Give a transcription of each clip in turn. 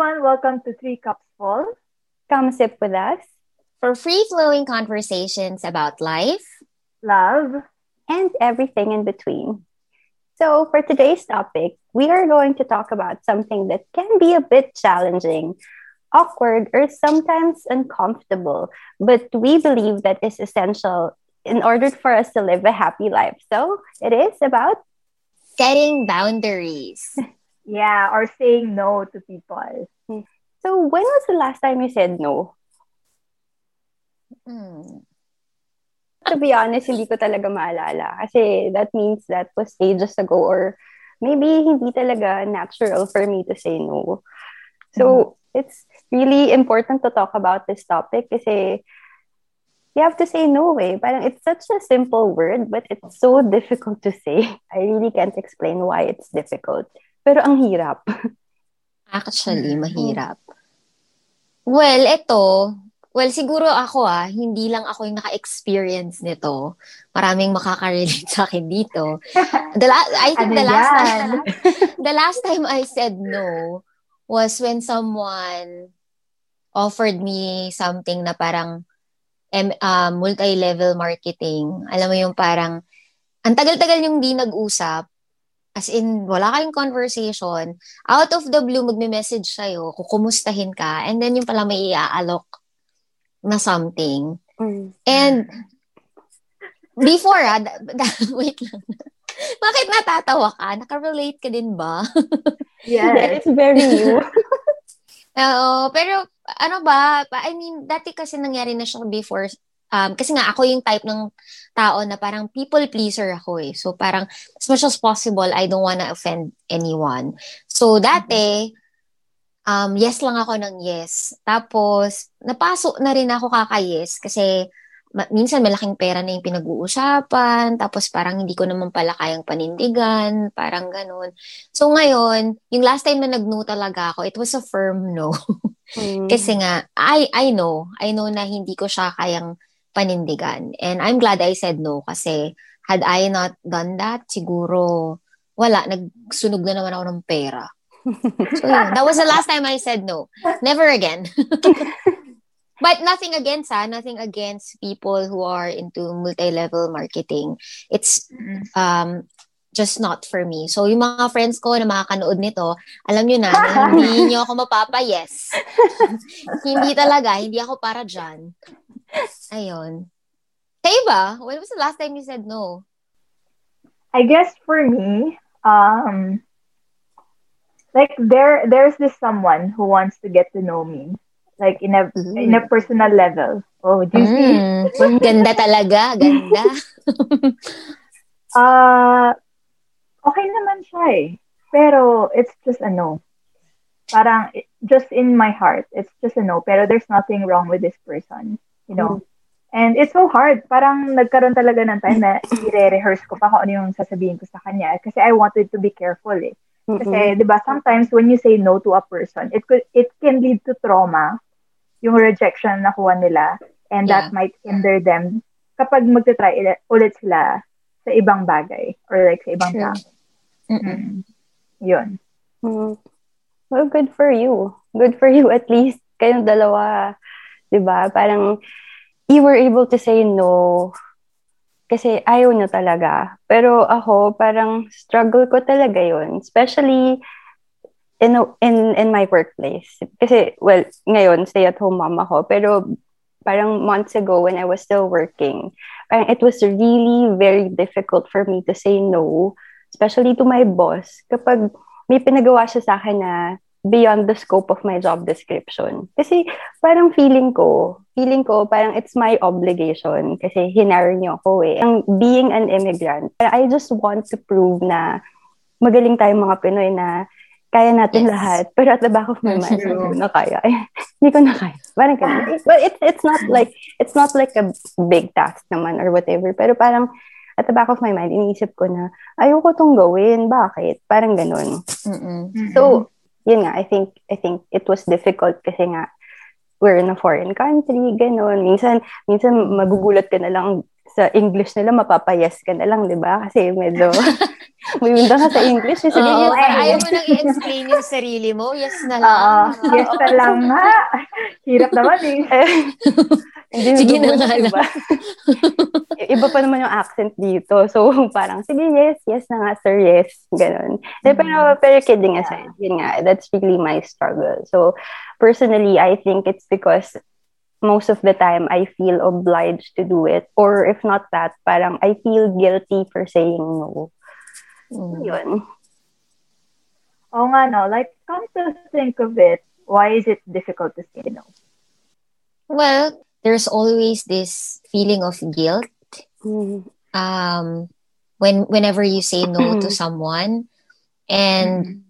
everyone. Welcome to Three Cups Full. Come sip with us for free flowing conversations about life, love, and everything in between. So, for today's topic, we are going to talk about something that can be a bit challenging, awkward, or sometimes uncomfortable, but we believe that is essential in order for us to live a happy life. So, it is about setting boundaries. yeah, or saying no to people. So, when was the last time you said no? Hmm. To be honest, hindi ko talaga maalala. Kasi that means that was ages ago or maybe hindi talaga natural for me to say no. So, mm-hmm. it's really important to talk about this topic kasi you have to say no way. Eh. Parang it's such a simple word, but it's so difficult to say. I really can't explain why it's difficult. Pero ang hirap. Actually, mahirap. Well, ito, well, siguro ako ah, hindi lang ako yung naka-experience nito. Maraming makaka-relate sa akin dito. The la- I think ano the last time, the last time I said no was when someone offered me something na parang um, uh, multi-level marketing. Alam mo yung parang, ang tagal-tagal yung di nag-usap, as in, wala kayong conversation, out of the blue, magme-message sa'yo, kukumustahin ka, and then yung pala may iaalok na something. Mm. And, before, ah, da- da- wait lang. Bakit natatawa ka? Nakarelate ka din ba? yes. It's very new. Oo, pero ano ba, I mean, dati kasi nangyari na siya before, um, kasi nga ako yung type ng tao na parang people pleaser ako eh. So parang as much as possible, I don't wanna offend anyone. So dati, um, yes lang ako ng yes. Tapos, napasok na rin ako kaka-yes kasi ma- minsan malaking pera na yung pinag-uusapan, tapos parang hindi ko naman pala kayang panindigan, parang ganun. So ngayon, yung last time na nag-no talaga ako, it was a firm no. mm. Kasi nga, I, I know, I know na hindi ko siya kayang panindigan. And I'm glad I said no kasi had I not done that, siguro, wala, nagsunog na naman ako ng pera. so yeah, that was the last time I said no. Never again. But nothing against ha, nothing against people who are into multi-level marketing. It's um just not for me. So yung mga friends ko na makakanood nito, alam niyo na, na hindi niyo ako mapapa-yes. hindi talaga, hindi ako para dyan. Ayun. Kayo ba? When was the last time you said no? I guess for me, um, like there, there's this someone who wants to get to know me like in a mm. in a personal level. Oh, do you mm. see? ganda talaga, ganda. uh, okay naman siya eh. Pero it's just a no. Parang just in my heart, it's just a no. Pero there's nothing wrong with this person, you know. And it's so hard. Parang nagkaroon talaga ng time na i-rehearse ko pa kung ano yung sasabihin ko sa kanya. Kasi I wanted to be careful eh. Kasi, mm-hmm. di ba, sometimes when you say no to a person, it could it can lead to trauma yung rejection na nakuha nila and yeah. that might hinder them kapag magta-try ulit sila sa ibang bagay or like sa ibang tao. Mm. Yun. Mm. Well, good for you. Good for you at least. Kayong dalawa, di ba? Parang you were able to say no kasi ayaw nyo talaga. Pero ako, parang struggle ko talaga yun. Especially in in in my workplace kasi well ngayon stay at home mom ako pero parang months ago when I was still working parang it was really very difficult for me to say no especially to my boss kapag may pinagawa siya sa akin na beyond the scope of my job description. Kasi parang feeling ko, feeling ko parang it's my obligation kasi hinire niyo ako eh. Ang being an immigrant, I just want to prove na magaling tayong mga Pinoy na kaya natin yes. lahat. Pero at the back of my mind, hindi ko na kaya. hindi ko na kaya. Parang ganun. Well, it's, it's not like, it's not like a big task naman or whatever. Pero parang, at the back of my mind, iniisip ko na, ayoko tong gawin. Bakit? Parang ganun. Mm-mm. So, yun nga, I think, I think it was difficult kasi nga, we're in a foreign country, ganun. Minsan, minsan magugulat ka na lang sa English nila, mapapayas ka na lang, di ba? Kasi medyo, May winda ka sa English. Eh. Sige, Oo, yes. ay, ayaw mo nang i-explain yung sarili mo. Yes na lang. Oo. yes na lang nga. Hirap naman eh. Hindi Sige na nga lang. diba? Iba pa naman yung accent dito. So, parang, sige, yes, yes na nga, sir, yes. Ganon. Eh, Pero, pero kidding aside, yun nga, that's really my struggle. So, personally, I think it's because most of the time I feel obliged to do it. Or if not that, parang I feel guilty for saying no. Mm. Yun. Oo nga, no. Like, come to think of it, why is it difficult to say no? Well, there's always this feeling of guilt Mm. um, when whenever you say no to someone. And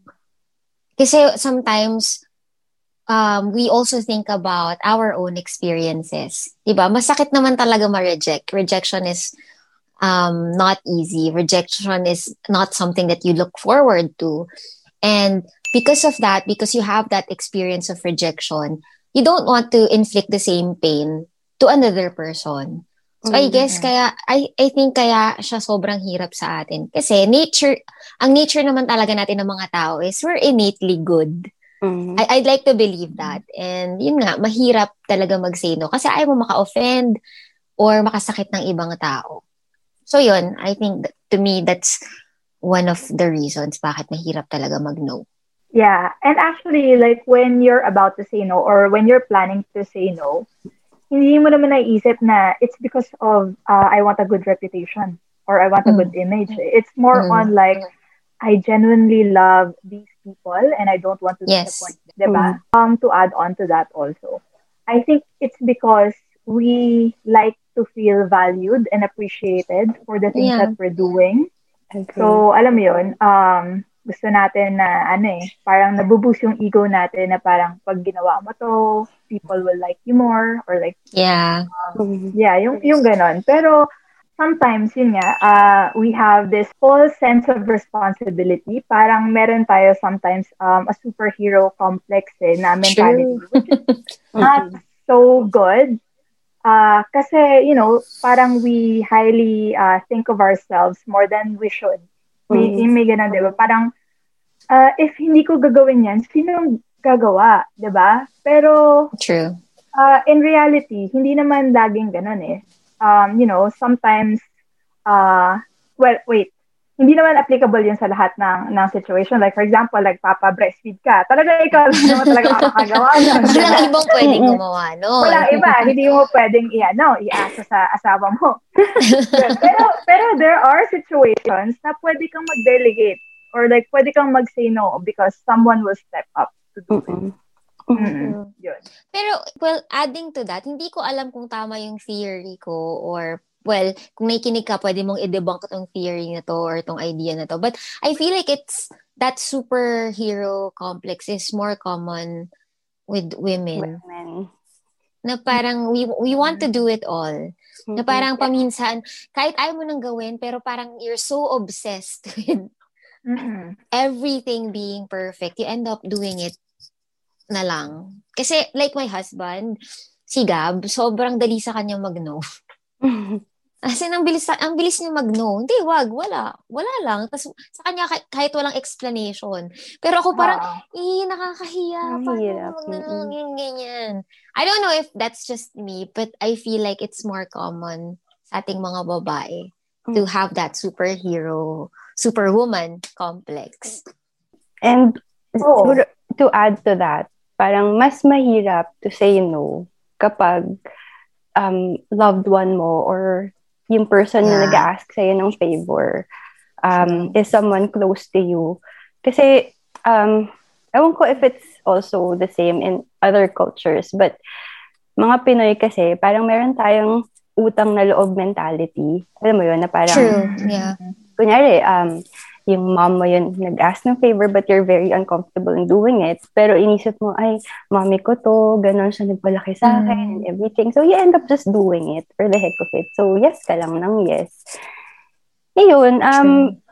kasi sometimes um, we also think about our own experiences. Diba? Masakit naman talaga ma-reject. Rejection is um, not easy. Rejection is not something that you look forward to. And because of that, because you have that experience of rejection, you don't want to inflict the same pain to another person. So I guess kaya I I think kaya siya sobrang hirap sa atin kasi nature ang nature naman talaga natin ng mga tao is we're innately good. Mhm. I I'd like to believe that. And yun nga mahirap talaga mag-say no kasi ayaw mo maka-offend or makasakit ng ibang tao. So yun, I think that, to me that's one of the reasons bakit mahirap talaga mag-no. Yeah. And actually, like, when you're about to say no or when you're planning to say no, hindi mo naman naisip na it's because of uh, I want a good reputation or I want a Mm. good image. It's more Mm. on like I genuinely love these people and I don't want to Yes. disappoint them. Diba? Um, to add on to that also, I think it's because we like to feel valued and appreciated for the things Yeah. that we're doing. So, alam mo yun, um, gusto natin na, ano eh, parang nabuboost yung ego natin na parang pag ginawa mo to, people will like you more, or like, Yeah. Mhm. yeah, yung, yung ganon. Pero, sometimes, yun nga, uh, we have this whole sense of responsibility. Parang meron tayo sometimes um, a superhero complex eh, na mentality, not so good. Uh, kasi, you know, parang we highly uh, think of ourselves more than we should. May, Mhm. may ganun, di ba? Parang, uh, if hindi ko gagawin yan, sino gagawa, di ba? Pero, True. uh, in reality, hindi naman laging ganun eh. Um, you know, sometimes, uh, well, wait, hindi naman applicable yun sa lahat ng, ng situation. Like, for example, like, papa-breastfeed ka. Talaga ikaw lang naman talaga makakagawa? Walang ibang pwedeng gumawa nun. Walang iba. Hindi mo pwedeng i-ano, i-asa sa asawa mo. pero, pero there are situations na pwede kang mag-delegate or like pwede kang mag-say no because someone will step up to do it. Mhm. Yun. Pero, well, adding to that, hindi ko alam kung tama yung theory ko or, well, kung nakikinig ka, pwede mong i-debunk tong theory na to or tong idea na to. But I feel like it's, that superhero complex is more common with women. Women. Na parang, we, we want to do it all. Na parang paminsan, kahit ayaw mo nang gawin, pero parang you're so obsessed with Mm-mm. everything being perfect, you end up doing it na lang. Kasi like my husband, si Gab, sobrang dali sa kanya mag-no. Kasi ang bilis, ang bilis niya mag-no. Hindi, wag, wala. Wala lang. Tapos sa kanya kah- kahit walang explanation. Pero ako parang, eh, nakakahiya. No, mm-mm. ganyan, ganyan. I don't know if that's just me, but I feel like it's more common sa ating mga babae to Mm. have that superhero, superwoman complex. And siguro, to add to that, parang mas mahirap to say no kapag um, loved one mo or yung person na Yeah. nag-ask sa'yo ng favor um, is someone close to you. Kasi, um, ewan ko if it's also the same in other cultures, but mga Pinoy kasi, parang meron tayong utang na loob mentality. Alam mo yun, na parang, True. Yeah. kunyari, um, yung mom mo yun nag-ask ng favor but you're very uncomfortable in doing it. Pero inisip mo, ay, mommy ko to, ganon siya nagpalaki sa akin and everything. So you end up just doing it for the heck of it. So yes ka lang ng yes. Ngayon, um,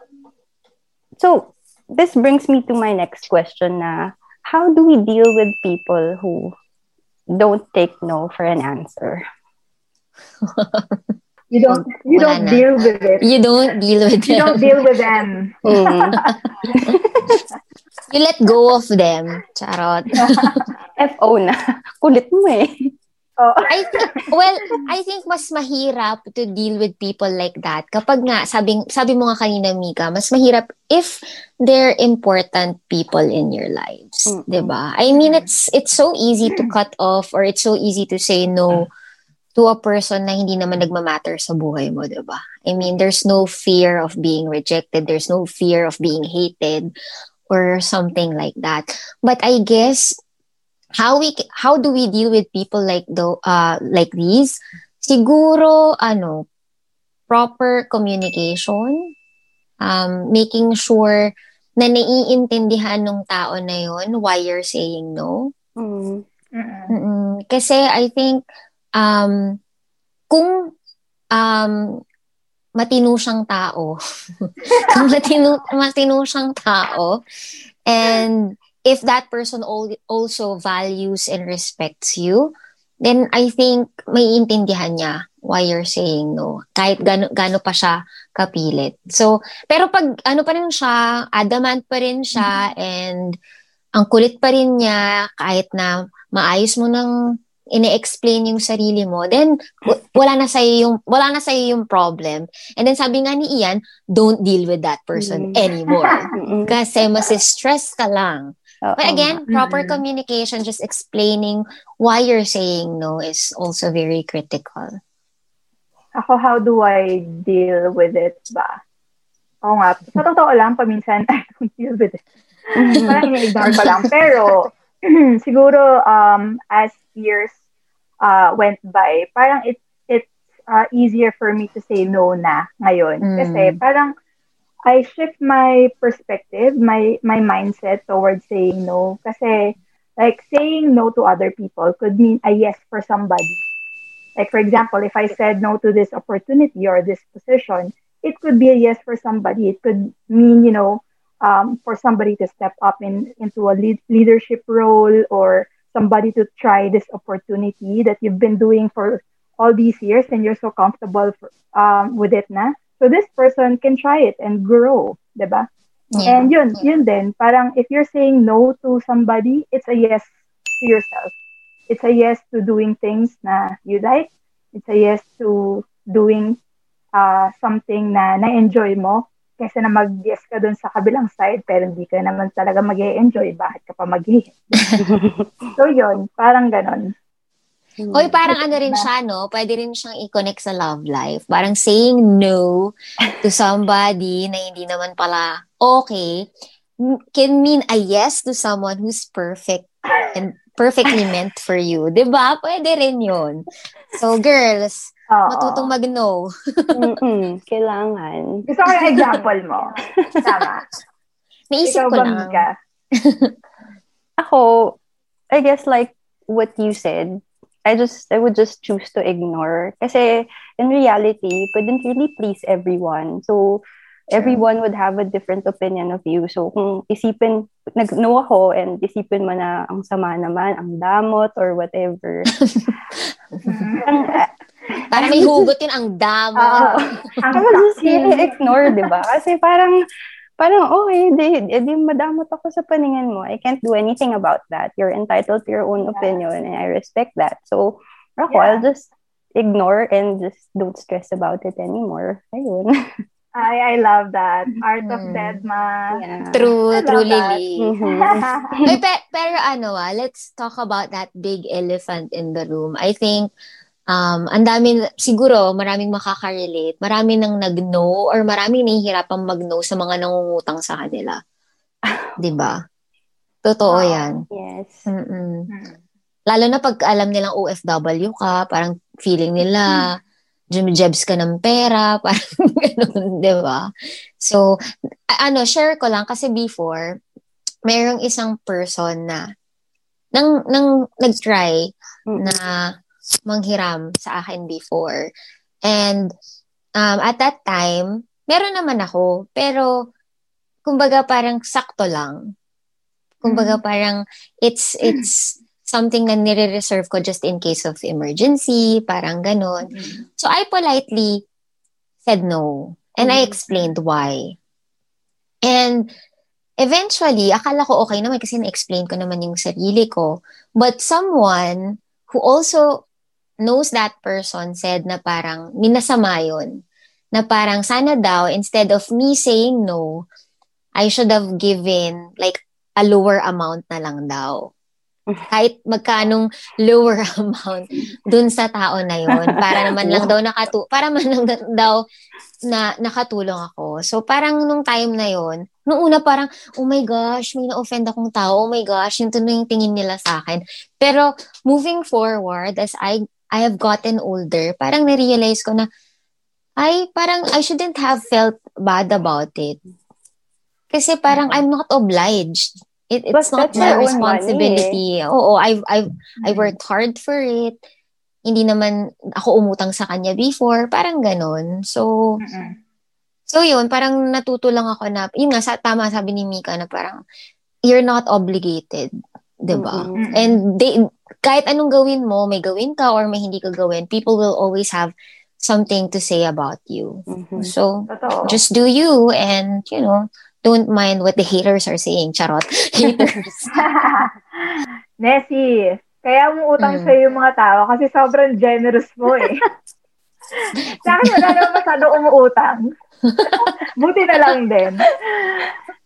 so this brings me to my next question na, how do we deal with people who don't take no for an answer? You don't you don't na. deal with it. You don't deal with You don't them. deal with them. Mm. You let go of them. Charot. FO na. Kulit mo eh. Oh. I think, well, I think mas mahirap to deal with people like that. Kapag nga, sabi, sabi mo nga kanina, Mika, mas mahirap if they're important people in your lives. Mm-mm. 'di ba? I mean, it's it's so easy to cut off or it's so easy to say no to a person na hindi naman nagmamatter sa buhay mo, 'di ba? I mean, there's no fear of being rejected. There's no fear of being hated or something like that. But I guess how we how do we deal with people like the uh like these siguro ano proper communication um making sure na naiintindihan ng tao na yon why you're saying no Mm. Mm-mm. Mm-mm. kasi I think um kung um matino siyang tao kung matino matino siyang tao and if that person al- also values and respects you, then I think may intindihan niya why you're saying no. Kahit gano, gano pa siya kapilit. So, pero pag ano pa rin siya, adamant pa rin siya, and ang kulit pa rin niya, kahit na maayos mo nang ine-explain yung sarili mo, then w- wala na sa yung wala na sa yung problem. And then sabi nga ni Ian, don't deal with that person Mm. anymore. Kasi mas stress ka lang. Oo. But again, proper Mm. communication, just explaining why you're saying no is also very critical. Ako, how do I deal with it ba? Oo nga. Sa totoo lang, paminsan, I don't deal with it. Parang ini-ignore ko lang. Pero, siguro, um, as years uh, went by, parang it, it's uh, easier for me to say no na ngayon. Mm. Kasi parang, I shift my perspective, my my mindset towards saying no. Kasi, like, saying no to other people could mean a yes for somebody. Like, for example, if I said no to this opportunity or this position, it could be a yes for somebody. It could mean, you know, um, for somebody to step up in into a lead, leadership role or somebody to try this opportunity that you've been doing for all these years and you're so comfortable for, um, with it na. So this person can try it and grow, diba? Yeah. And yun, yun din, parang if you're saying no to somebody, it's a yes to yourself. It's a yes to doing things na you like. It's a yes to doing uh, something na na-enjoy mo. Kasi na mag-yes ka dun sa kabilang side, pero hindi ka naman talaga mag enjoy Bakit ka pa mag So yun, parang ganon. Hoy, parang ano rin siya, no? Pwede rin siyang i-connect sa love life. Parang saying no to somebody na hindi naman pala okay can mean a yes to someone who's perfect and perfectly meant for you. 'Di ba? Pwede rin yun. So, girls, Oo. matutong mag-no. Mm-mm. Kailangan. Gusto ko yung example mo. Tama. Naisip Ikaw ko lang. Mika? Ako, I guess like what you said, I just, I would just choose to ignore. Kasi in reality, you couldn't really please everyone. So, everyone would have a different opinion of you. So, kung isipin, nag-no ako and isipin mo na ang sama naman, ang damot or whatever. Parang, uh, Parang may hugot yun ang damo. Oo. Ang I would just toxic. really ignore, di ba? Kasi parang, parang, okay, di, di madamot ako sa paningin mo. I can't do anything about that. You're entitled to your own Yeah. opinion and I respect that. So, ako, Yeah. I'll just ignore and just don't stress about it anymore. Ayun. I, I love that. Art of Hmm. Deadma. Yeah. True, true. Lily. Mhm. Ay, pe- pero ano ah, let's talk about that big elephant in the room. I think, um, ang dami, siguro, maraming makaka-relate. Marami nang nag-no or maraming nahihirapang mag-no sa mga nangungutang sa kanila. 'Di ba? Totoo Oo. yan. Yes. Mm-mm. Hmm. Lalo na pag alam nilang OFW ka, parang feeling nila, jumijebs ka ng pera, parang ganun, di ba? So, ano, share ko lang kasi before, mayroong isang person na nang, nang nag-try Mm-mm. na manghiram sa akin before. And um, at that time, meron naman ako, pero kumbaga parang sakto lang. Kumbaga parang it's it's something na nire-reserve ko just in case of emergency, parang ganun. Mm-hmm. So I politely said no. And I Mm-hmm. explained why. And eventually, akala ko okay naman kasi na-explain ko naman yung sarili ko. But someone who also knows that person said na parang minasama yun. Na parang sana daw, instead of me saying no, I should have given like a lower amount na lang daw. Kahit magkanong lower amount dun sa tao na yun. Para naman lang daw nakatu para man lang daw na nakatulong ako. So parang nung time na yun, nung una parang, oh my gosh, may na-offend akong tao. Oh my gosh, yun to na yung tingin nila sa akin. Pero moving forward, as I I have gotten older, parang na-realize ko na, ay, parang I shouldn't have felt bad about it. Kasi parang I'm not obliged. It, it's But not my your own responsibility. Oo, I've, I've, I worked hard for it. Hindi naman ako umutang sa kanya before. Parang ganun. So, Mm-mm. so yun, parang natuto lang ako na, yun nga, sa, tama sabi ni Mika na parang, you're not obligated. 'di ba? Mm-mm. And they, kahit anong gawin mo, may gawin ka or may hindi ka gawin, people will always have something to say about you. Mhm. So, Totoo. just do you and, you know, don't mind what the haters are saying. Charot. Haters. Nessie, kaya mo utang Mm. sa'yo yung mga tao kasi sobrang generous mo eh. Sa akin, wala naman masyado umuutang. Buti na lang din.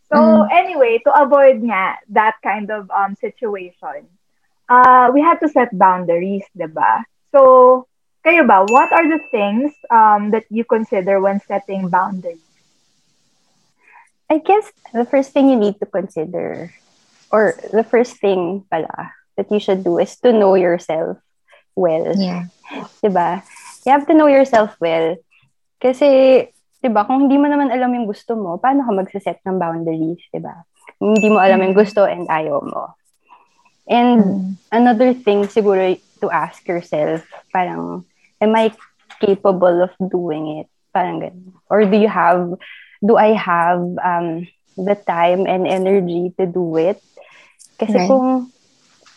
So, Mm. anyway, to avoid nga that kind of um situation, uh, we had to set boundaries, di ba? So, kayo ba, what are the things um, that you consider when setting boundaries? I guess the first thing you need to consider, or the first thing pala, that you should do is to know yourself well. yeah. Diba? You have to know yourself well. Kasi, diba, kung hindi mo naman alam yung gusto mo, paano ka magsaset ng boundaries, diba? Kung Hindi mo alam yung gusto and ayaw mo. And Mm. another thing siguro to ask yourself, parang, am I capable of doing it? Parang ganun. Or do you have, do I have um, the time and energy to do it? Kasi Right. kung,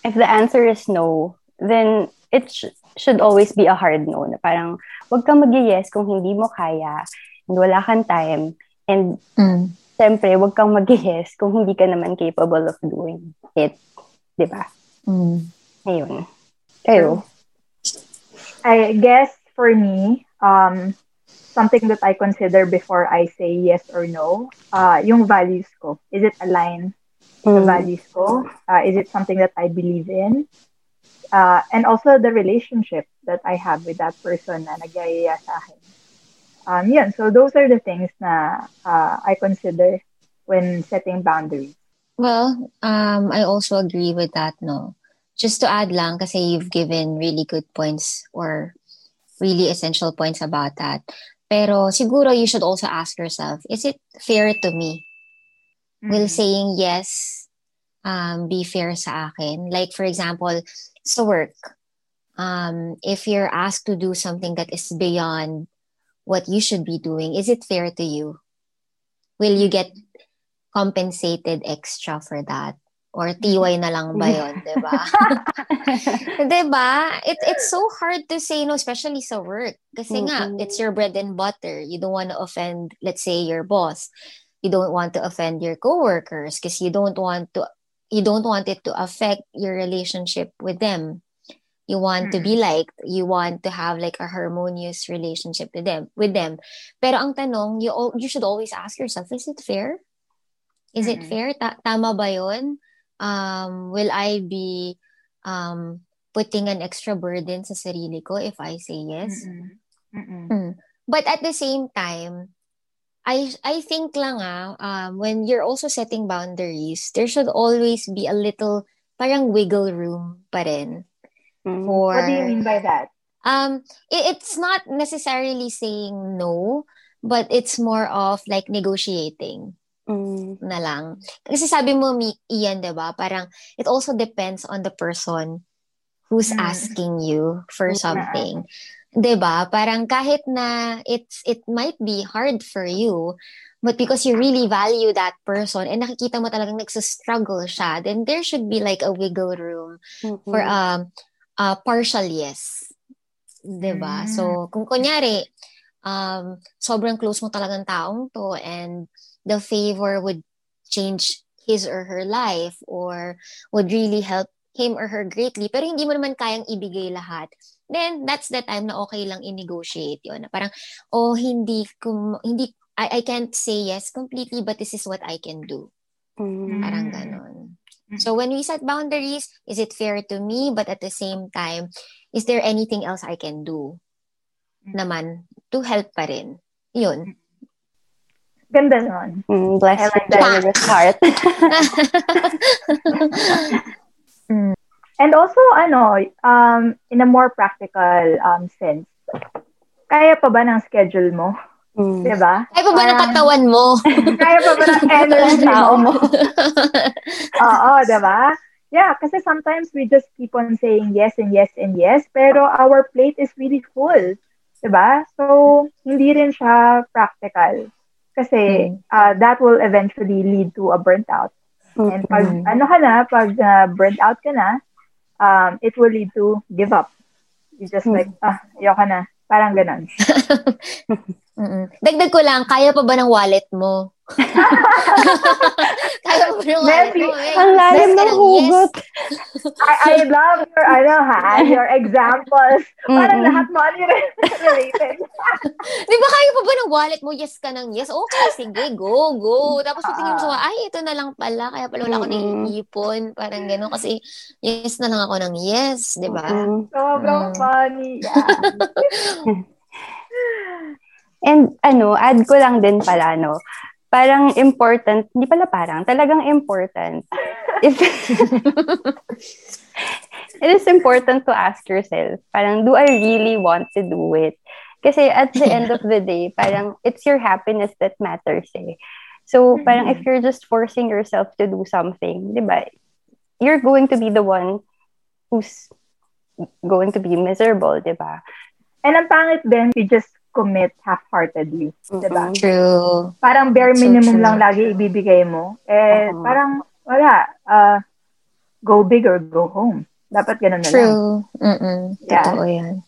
if the answer is no, then it sh- should always be a hard no. Na parang, wag kang mag-yes kung hindi mo kaya, and wala kang time, and Mm. siyempre, wag kang mag-yes kung hindi ka naman capable of doing it. Di ba? Mm. Ayun. Kayo. I guess for me, um, something that I consider before I say yes or no, uh, yung values ko. Is it aligned sa Mm. values ko? Uh, is it something that I believe in? Uh, and also the relationship that I have with that person na nagyayaya sa akin. Um, yun. So those are the things na uh, I consider when setting boundaries. Well, um, I also agree with that, no. Just to add lang, kasi you've given really good points or really essential points about that. Pero siguro you should also ask yourself, is it fair to me? Will Mhm. saying yes um, be fair sa akin? Like, for example, sa work, um, if you're asked to do something that is beyond what you should be doing, is it fair to you? Will you get compensated extra for that? Or TY na lang ba yun, di ba? di ba? It, it's so hard to say no, especially sa work. Kasi nga, Mm-mm. it's your bread and butter. You don't want to offend, let's say, your boss. You don't want to offend your coworkers because you don't want to you don't want it to affect your relationship with them. You want to be liked. You want to have like a harmonious relationship with them. With them. Pero ang tanong, you you should always ask yourself, is it fair? Is it fair? Ta- tama ba yun? Um, will I be um, putting an extra burden sa sarili ko if I say yes? Mm-mm. Mm-mm. Mm. But at the same time, I I think lang ah, um, when you're also setting boundaries, there should always be a little parang wiggle room pa rin Mm. for What do you mean by that? um it, it's not necessarily saying no, but it's more of like negotiating Mm. na lang. Kasi sabi mo, Ian, di ba? Parang, it also depends on the person who's Mm. asking you for Mm. something. 'Di ba? Parang kahit na it's it might be hard for you, but because you really value that person and nakikita mo talagang nagsa-struggle siya, then there should be like a wiggle room Mm-mm. for um a partial yes. 'Di ba? Mm. So, kung kunyari um sobrang close mo talagang taong to and the favor would change his or her life or would really help him or her greatly pero hindi mo naman kayang ibigay lahat. Then that's the time na okay lang i-negotiate yun. Na parang oh hindi kum, hindi I, I can't say yes completely but this is what I can do. Mm. parang ganon Mm. so when we set boundaries is it fair to me? But at the same time is there anything else I can do Mm. naman to help pa rin? Yun Ganda nun. Mm, bless I your like that. generous heart. And also, ano, um, in a more practical um, sense, kaya pa ba ng schedule mo? Mm. Diba? Kaya pa ba ng Parang- katawan mo? Kaya pa ba ng energy Tao mo? mo. Oo, diba? Yeah, kasi sometimes we just keep on saying yes and yes and yes, pero our plate is really full. Diba? So, hindi rin siya practical. Kasi uh, that will eventually lead to a burnt out. And pag ano ka na, pag uh, burnt out ka na, um, it will lead to give up. You just like, ah, ayoko na. Parang ganun. Mm-mm. Dagdag ko lang, kaya pa ba ng wallet mo? kaya pa ba ng wallet Messi, mo? Eh, Ang lalim yes ng hugot. I, I love your, ano ha, your examples. Parang Mm-mm. lahat money related. Di ba kaya pa ba ng wallet mo? Yes ka ng yes. Okay, sige, go, go. Tapos patingin mo sa ay, ito na lang pala. Kaya pala wala ako Mm-mm. naiipon. Parang gano'n. Kasi yes na lang ako ng yes. Di ba? Sobrang Mm. funny. Yeah. And ano, add ko lang din pala, no? Parang important, hindi pala parang, talagang important. If, it is important to ask yourself, parang, do I really want to do it? Kasi at the end of the day, parang, it's your happiness that matters eh. So, parang if you're just forcing yourself to do something, di ba, you're going to be the one who's going to be miserable, di ba? And ang pangit din, you just commit half-heartedly. Diba? Mm-mm. True. Parang bare So minimum true. lang lagi ibibigay mo. Eh, Oo. parang, wala. Uh, go big or go home. Dapat ganun na lang. True. Mm-mm. Yeah. Totoo yan.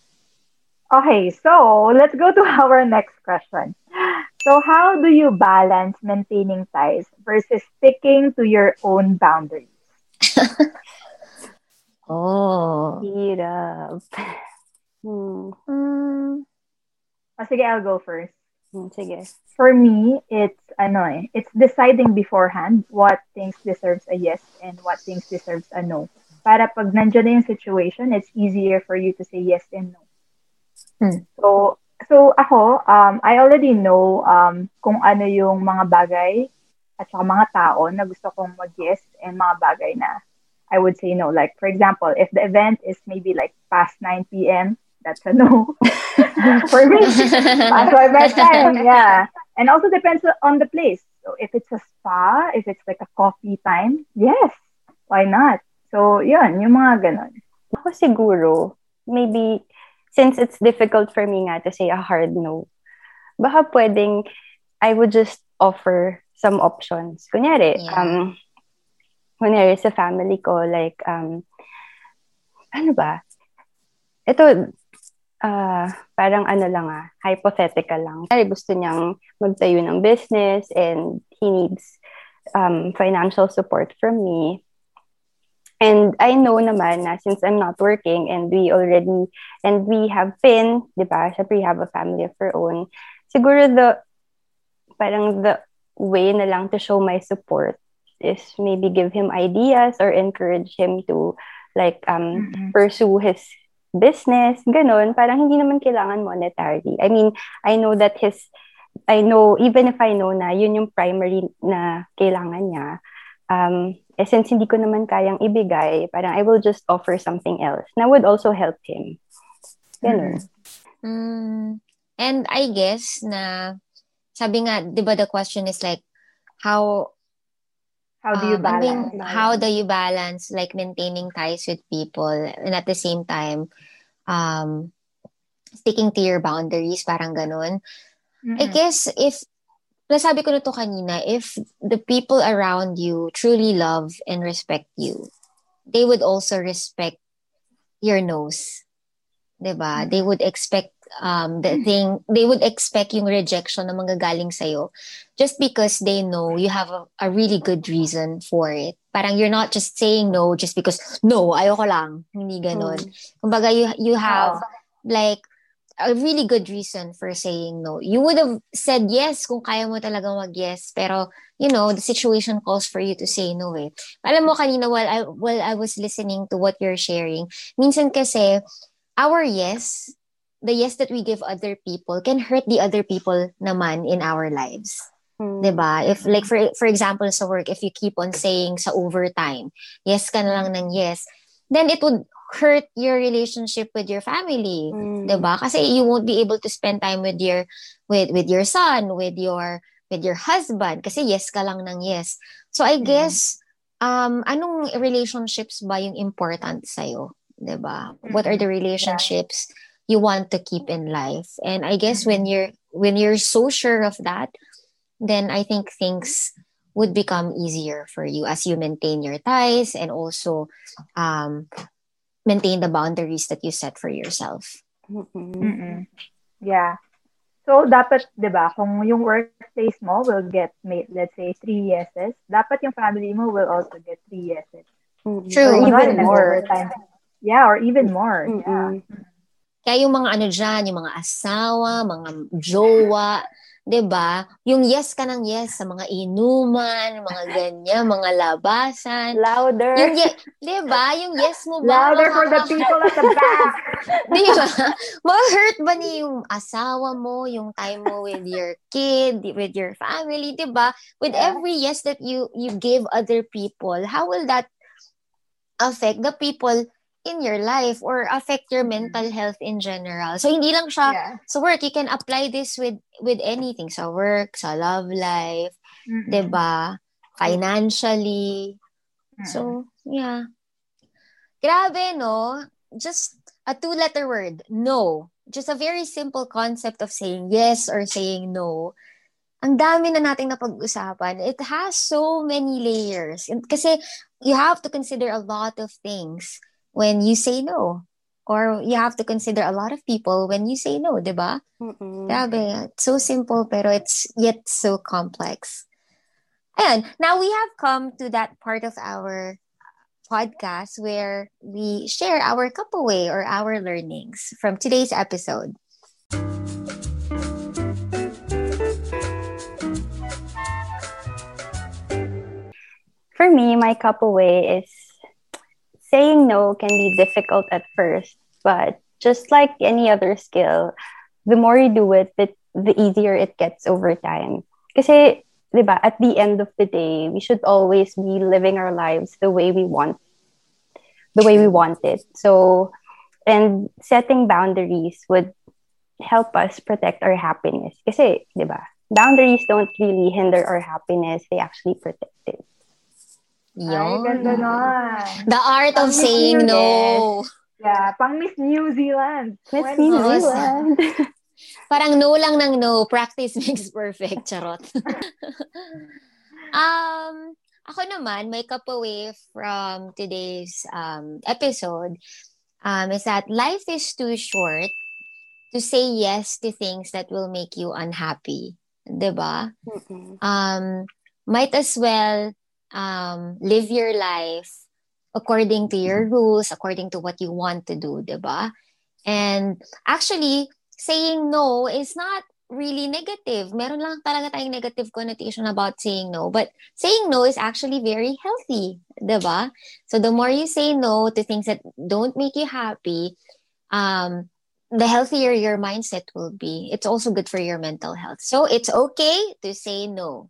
Okay, so let's go to our next question. So, how do you balance maintaining ties versus sticking to your own boundaries? Oh. Hirap. Hmm. Mm. Oh, sige, I'll go first. Hmm, Sige. For me, it's ano eh, it's deciding beforehand what things deserves a yes and what things deserves a no. Para pag nandiyan na yung situation, it's easier for you to say yes and no. Hmm. So, so ako, um, I already know um, kung ano yung mga bagay at saka mga tao na gusto kong mag-yes and mga bagay na I would say no. Like, for example, if the event is maybe like past 9 p.m., that's a no. for me, past my bedtime, yeah. And also depends on the place. So if it's a spa, if it's like a coffee time, yes, why not? So, yun, yung mga ganon. Ako siguro, maybe, since it's difficult for me nga to say a hard no, baka pwedeng I would just offer some options. Kunyari, Yeah. um, kunyari sa family ko, like, um, ano ba? Ito, ah, parang ano lang ah, hypothetical lang. Kunyari, gusto niyang magtayo ng business and he needs um, financial support from me. And I know naman na since I'm not working and we already, and we have been, di ba, syempre we have a family of our own, siguro the, parang the way na lang to show my support is maybe give him ideas or encourage him to like um Mm-mm. pursue his business, ganun. Parang hindi naman kailangan monetary. I mean, I know that his, I know, even if I know na yun yung primary na kailangan niya, um, eh, since hindi ko naman kayang ibigay, parang I will just offer something else na would also help him. Ganun. Mm. And I guess na, sabi nga, di ba the question is like, how How do you Um, ano yung- balance? how do you balance like maintaining ties with people and at the same time um sticking to your boundaries, parang ganun. Mm-mm. I guess if nasabi ko na to kanina, if the people around you truly love and respect you, they would also respect your nose. 'Di ba? They would expect um the thing, they would expect yung rejection na manggagaling sa just because they know you have a, a really good reason for it. Parang you're not just saying no just because no, ayoko lang. Hindi ganon. Kumbaga you you have like a really good reason for saying no. You would have said yes kung kaya mo talaga mag-yes, pero you know, the situation calls for you to say no eh. Alam mo kanina while I while I was listening to what you're sharing, minsan kasi our yes, the yes that we give other people can hurt the other people naman in our lives. Mm. 'Di ba? If like for for example sa work, if you keep on saying sa overtime, yes ka na lang ng yes, then it would hurt your relationship with your family, Mm. 'di ba? Kasi you won't be able to spend time with your with with your son, with your with your husband kasi yes ka lang ng yes. So I guess um anong relationships ba yung important sa 'di ba? What are the relationships you want to keep in life? And I guess when you're when you're so sure of that, then I think things would become easier for you as you maintain your ties and also um maintain the boundaries that you set for yourself. Mm-mm. Mm-mm. Yeah. So, dapat, di ba, kung yung workplace mo will get, made, let's say, three yeses, dapat yung family mo will also get three yeses. True. Or even more. nag-overtime. Yeah, or even more. Yeah. Kaya yung mga ano dyan, yung mga asawa, mga jowa, 'di ba? Yung yes ka ng yes sa mga inuman, mga ganyan, mga labasan. Louder. Yung ye- 'di ba? Yung yes mo ba? Louder for the people at the back. 'Di ba? Ma-hurt ba ni yung asawa mo, yung time mo with your kid, with your family, 'di ba? With every yes that you you give other people, how will that affect the people in your life or affect your mental health in general? So hindi lang siya yeah. sa work, you can apply this with with anything sa work, sa love life, Mm-mm. 'di ba? Financially. Mm-mm. So, yeah. Grabe, no? Just a two-letter word, no. Just a very simple concept of saying yes or saying no. Ang dami na nating napag-usapan. It has so many layers. Kasi you have to consider a lot of things when you say no. Or you have to consider a lot of people when you say no, di ba? Mm-mm. Grabe. It's so simple, pero it's yet so complex. And Now we have come to that part of our podcast where we share our cup away or our learnings from today's episode. For me, my cup away is saying no can be difficult at first, but just like any other skill, the more you do it, the, easier it gets over time. Kasi, di ba, at the end of the day, we should always be living our lives the way we want, the way we want it. So, and setting boundaries would help us protect our happiness. Di ba, boundaries don't really hinder our happiness, they actually protect it. Ay, Yun. ganda nun. The art of Ang saying yun, no. Yeah, pang Miss New Zealand. Miss When- New. Zealand. Parang no lang ng no. Practice makes perfect. Charot. um, ako naman, my cup away from today's um, episode um, is that life is too short to say yes to things that will make you unhappy. 'Di ba? Mm-mm. um, might as well um, live your life according to your rules, according to what you want to do, 'di ba? And actually, saying no is not really negative. Meron lang talaga tayong negative connotation about saying no. But saying no is actually very healthy, 'di ba? So the more you say no to things that don't make you happy, um, the healthier your mindset will be. It's also good for your mental health. So it's okay to say no.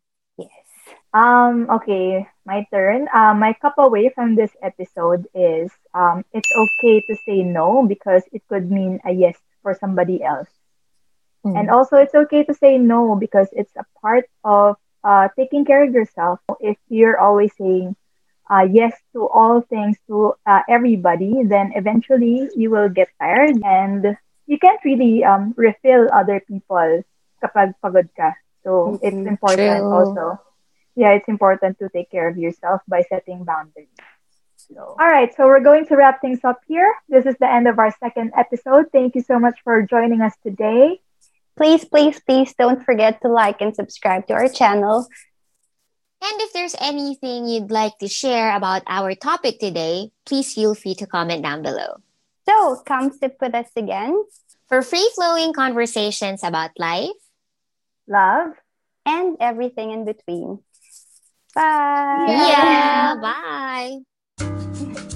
Um, okay, my turn. Uh, my cup away from this episode is um, it's okay to say no because it could mean a yes for somebody else. Mm. And also, it's okay to say no because it's a part of uh, taking care of yourself. If you're always saying uh, yes to all things to uh, everybody, then eventually you will get tired and you can't really um, refill other people kapag pagod ka. So it's Mhm. important True. also. Yeah, it's important to take care of yourself by setting boundaries. So, all right, so we're going to wrap things up here. This is the end of our second episode. Thank you so much for joining us today. Please, please, please don't forget to like and subscribe to our channel. And if there's anything you'd like to share about our topic today, please feel free to comment down below. So, come sit with us again For free flowing conversations about life, Love. and everything in between. Bye. yeah, bye.